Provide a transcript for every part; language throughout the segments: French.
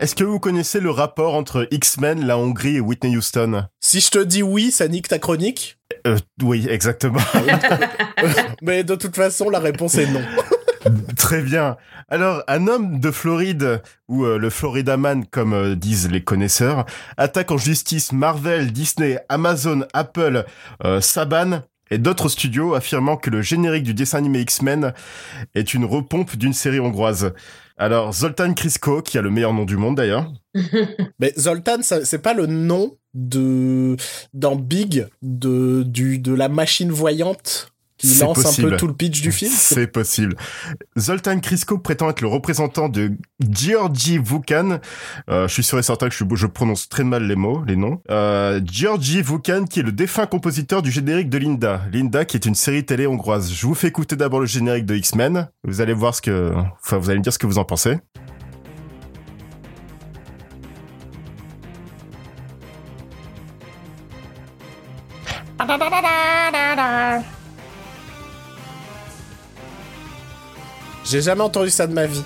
Est-ce que vous connaissez le rapport entre X-Men, la Hongrie et Whitney Houston? Si je te dis oui, ça nique ta chronique? Euh, Oui, exactement. Mais de toute façon, la réponse est non. Très bien. Alors, un homme de Floride, ou euh, le Florida Man comme euh, disent les connaisseurs, attaque en justice Marvel, Disney, Amazon, Apple, euh, Saban et d'autres studios affirmant que le générique du dessin animé X-Men est une repompe d'une série hongroise. Alors, Zoltan Krisko, qui a le meilleur nom du monde d'ailleurs. Mais Zoltan, c'est pas le nom de dans Big de du de la machine voyante? Qui lance un peu tout le pitch du film C'est possible. Zoltan Krisko prétend être le représentant de Georgi Vukan. Euh, je suis sûr et certain que je, je, prononce très mal les mots, les noms. Euh, Georgi Vukan, qui est le défunt compositeur du générique de Linda. Linda, qui est une série télé hongroise. Je vous fais écouter d'abord le générique de X-Men. Vous allez voir ce que, enfin, vous allez me dire ce que vous en pensez. J'ai jamais entendu ça de ma vie.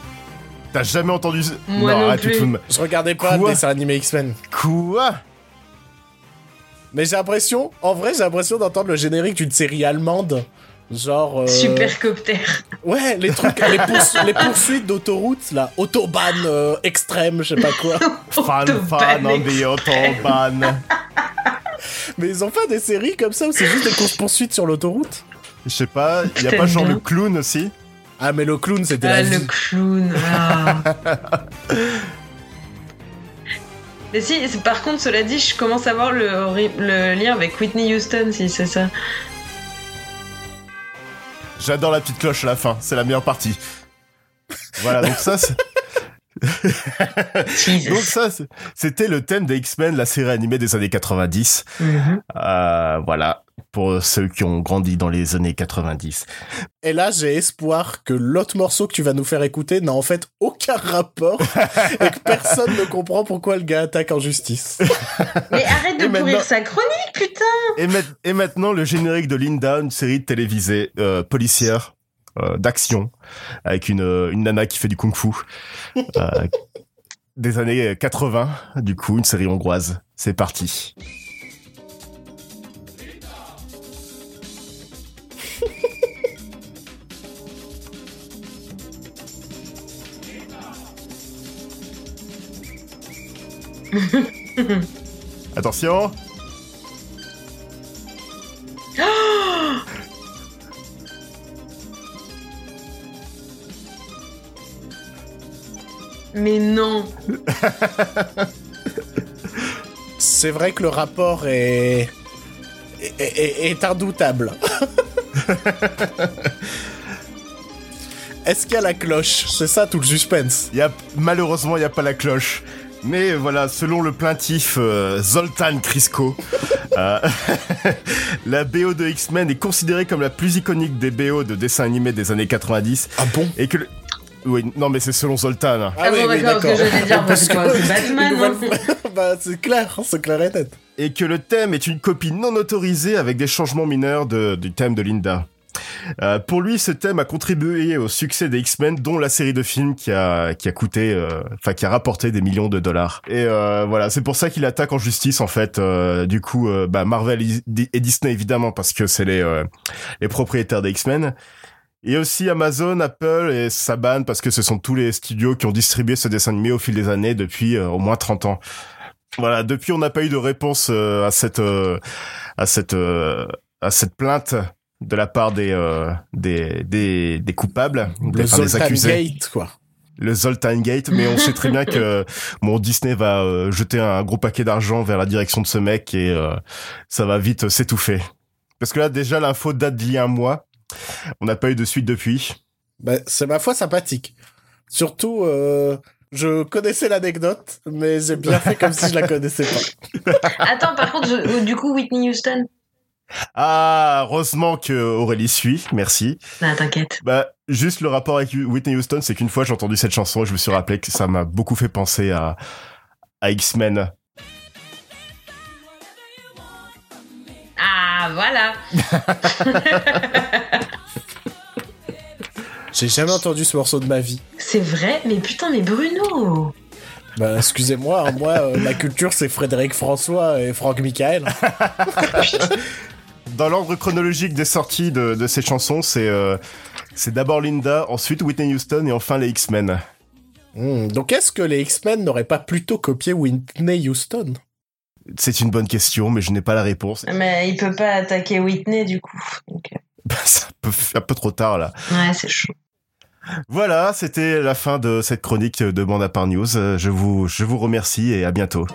T'as jamais entendu ça Moi non, non plus. Je regardais pas Quoi dessin animé X-Men. Quoi Mais j'ai l'impression, en vrai, j'ai l'impression d'entendre le générique d'une série allemande. Genre. Euh... Supercopter. Ouais, les trucs, les, poursuites d'autoroute, là. Autobahn euh, extrême, je sais pas quoi. fan, fan on the autobahn. Mais ils ont fait des séries comme ça où c'est juste des courses poursuites sur l'autoroute? Je sais pas, y a pas genre le clown aussi? Ah, mais le clown, c'était ah, la le clown. Ah. mais si, par contre, cela dit, je commence à voir le, le lien avec Whitney Houston, si c'est ça. J'adore la petite cloche à la fin, c'est la meilleure partie. Voilà, donc ça, c'est... Donc ça, c'était le thème des X-Men, la série animée des années 90. Mm-hmm. euh, voilà, pour ceux qui ont grandi dans les années 90. Et là, j'ai espoir que l'autre morceau que tu vas nous faire écouter n'a en fait aucun rapport et que personne ne comprend pourquoi le gars attaque en justice. Mais arrête de pourrir sa chronique, putain et, maintenant, le générique de Linda, une série télévisée euh, policière euh, d'action avec une, euh, une nana qui fait du kung-fu euh, des années 80 du coup une série hongroise c'est parti Attention Mais non. C'est vrai que le rapport est est, est, indoutable. Est-ce qu'il y a la cloche? C'est ça tout le suspense. Il y a malheureusement il y a pas la cloche. Mais voilà, selon le plaintif euh, Zoltan Krisko, euh, la BO de X-Men est considérée comme la plus iconique des BO de dessins animés des années 90. Ah bon? Et que oui, non, mais c'est selon Zoltan. Ah, bon, d'accord, parce que j'allais dire, parce que c'est Batman. Hein. bah, c'est clair, c'est clair et net. Et que le thème est une copie non autorisée avec des changements mineurs de, du thème de Linda. Euh, pour lui, ce thème a contribué au succès des X-Men, dont la série de films qui a qui a coûté, euh, enfin qui a rapporté des millions de dollars. Et euh, voilà, c'est pour ça qu'il attaque en justice en fait. Euh, du coup, euh, bah, Marvel et Disney évidemment parce que c'est les les propriétaires des X-Men. Et aussi Amazon, Apple et Saban parce que ce sont tous les studios qui ont distribué ce dessin animé au fil des années depuis euh, au moins 30 ans. Voilà, depuis on n'a pas eu de réponse euh, à cette euh, à cette à cette plainte de la part des des, des, des coupables, le Zoltan accusés. Gate quoi. Le Zoltan Gate, mais on sait très bien que mon Disney va jeter un gros paquet d'argent vers la direction de ce mec et ça va vite s'étouffer. Parce que là déjà l'info date d'il y a un mois on n'a pas eu de suite depuis. Bah, c'est ma foi sympathique. Surtout, euh, je connaissais l'anecdote, mais j'ai bien fait comme si je la connaissais pas. Attends, par contre, du coup, Whitney Houston? Ah, heureusement que Aurélie suit, merci. Ah, t'inquiète. Bah, juste le rapport avec Whitney Houston, c'est qu'une fois j'ai entendu cette chanson et je me suis rappelé que ça m'a beaucoup fait penser à, à X-Men. Ah, voilà. J'ai jamais entendu ce morceau de ma vie. C'est vrai, mais putain, mais Bruno. Bah, excusez-moi, hein, moi, euh, ma culture, c'est Frédéric François et Franck Michael. Dans l'ordre chronologique des sorties de, de ces chansons, c'est euh, c'est d'abord Linda, ensuite Whitney Houston et enfin les X-Men. Hmm, donc est-ce que les X-Men n'auraient pas plutôt copié Whitney Houston? C'est une bonne question, mais je n'ai pas la réponse. Mais il peut pas attaquer Whitney du coup. Bah, c'est un peu, un peu trop tard là. Ouais, c'est chaud. Voilà, c'était la fin de cette chronique de Bande à Part News. Je vous, je vous remercie et à bientôt.